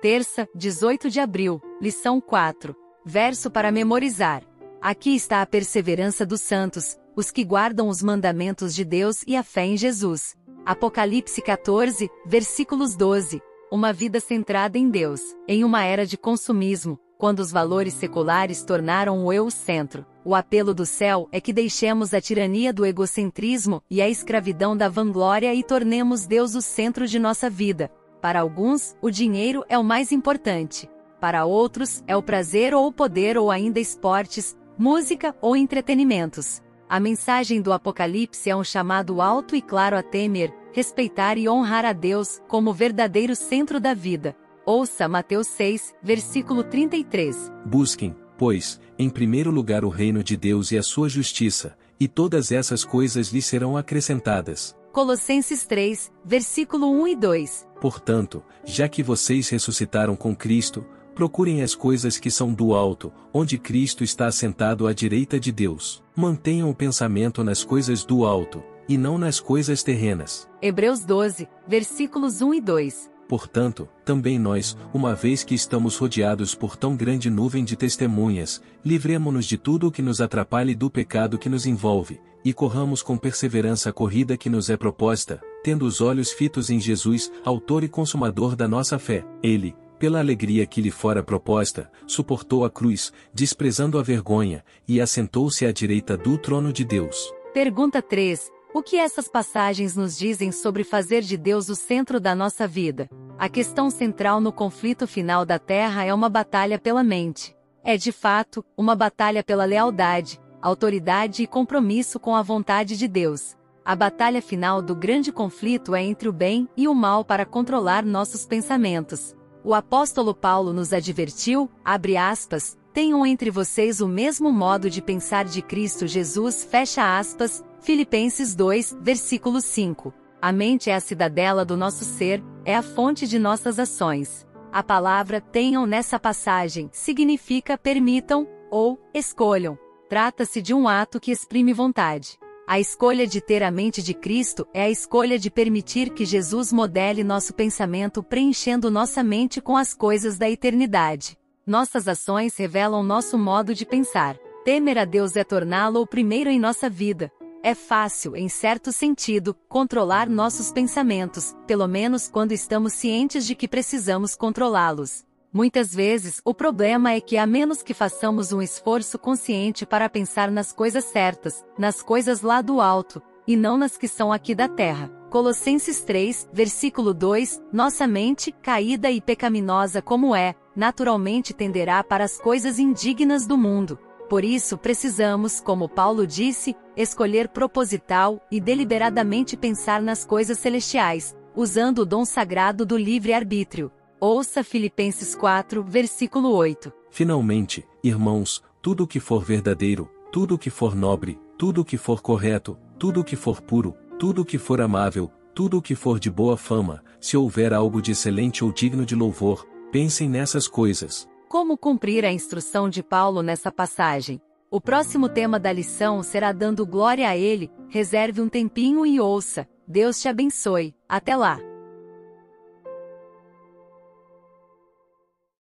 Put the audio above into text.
Terça, 18 de abril, lição 4. Verso para memorizar. Aqui está a perseverança dos santos, os que guardam os mandamentos de Deus e a fé em Jesus. Apocalipse 14, versículos 12. Uma vida centrada em Deus. Em uma era de consumismo, quando os valores seculares tornaram o eu o centro, o apelo do céu é que deixemos a tirania do egocentrismo e a escravidão da vanglória e tornemos Deus o centro de nossa vida. Para alguns, o dinheiro é o mais importante. Para outros, é o prazer ou o poder ou ainda esportes, música ou entretenimentos. A mensagem do Apocalipse é um chamado alto e claro a temer, respeitar e honrar a Deus como verdadeiro centro da vida. Ouça Mateus 6, versículo 33. Busquem, pois, em primeiro lugar o reino de Deus e a sua justiça, e todas essas coisas lhe serão acrescentadas. Colossenses 3, versículo 1 e 2. Portanto, já que vocês ressuscitaram com Cristo, procurem as coisas que são do alto, onde Cristo está assentado à direita de Deus. Mantenham o pensamento nas coisas do alto, e não nas coisas terrenas. Hebreus 12, versículos 1 e 2. Portanto, também nós, uma vez que estamos rodeados por tão grande nuvem de testemunhas, livremo-nos de tudo o que nos atrapalhe do pecado que nos envolve, e corramos com perseverança a corrida que nos é proposta, tendo os olhos fitos em Jesus, autor e consumador da nossa fé. Ele, pela alegria que lhe fora proposta, suportou a cruz, desprezando a vergonha, e assentou-se à direita do trono de Deus. Pergunta 3. O que essas passagens nos dizem sobre fazer de Deus o centro da nossa vida? A questão central no conflito final da Terra é uma batalha pela mente. É de fato, uma batalha pela lealdade, autoridade e compromisso com a vontade de Deus. A batalha final do grande conflito é entre o bem e o mal para controlar nossos pensamentos. O apóstolo Paulo nos advertiu, abre aspas, tenham entre vocês o mesmo modo de pensar de Cristo Jesus, fecha aspas, Filipenses 2, versículo 5. A mente é a cidadela do nosso ser, é a fonte de nossas ações. A palavra tenham nessa passagem significa permitam ou escolham. Trata-se de um ato que exprime vontade. A escolha de ter a mente de Cristo é a escolha de permitir que Jesus modele nosso pensamento preenchendo nossa mente com as coisas da eternidade. Nossas ações revelam nosso modo de pensar. Temer a Deus é torná-lo o primeiro em nossa vida. É fácil, em certo sentido, controlar nossos pensamentos, pelo menos quando estamos cientes de que precisamos controlá-los. Muitas vezes, o problema é que a menos que façamos um esforço consciente para pensar nas coisas certas, nas coisas lá do alto, e não nas que são aqui da terra. Colossenses 3, versículo 2, nossa mente, caída e pecaminosa como é, naturalmente tenderá para as coisas indignas do mundo. Por isso precisamos, como Paulo disse, escolher proposital e deliberadamente pensar nas coisas celestiais, usando o dom sagrado do livre-arbítrio. Ouça Filipenses 4, versículo 8. Finalmente, irmãos, tudo o que for verdadeiro, tudo o que for nobre, tudo o que for correto, tudo o que for puro, tudo o que for amável, tudo o que for de boa fama, se houver algo de excelente ou digno de louvor, pensem nessas coisas. Como cumprir a instrução de Paulo nessa passagem? O próximo tema da lição será dando glória a ele, reserve um tempinho e ouça. Deus te abençoe. Até lá!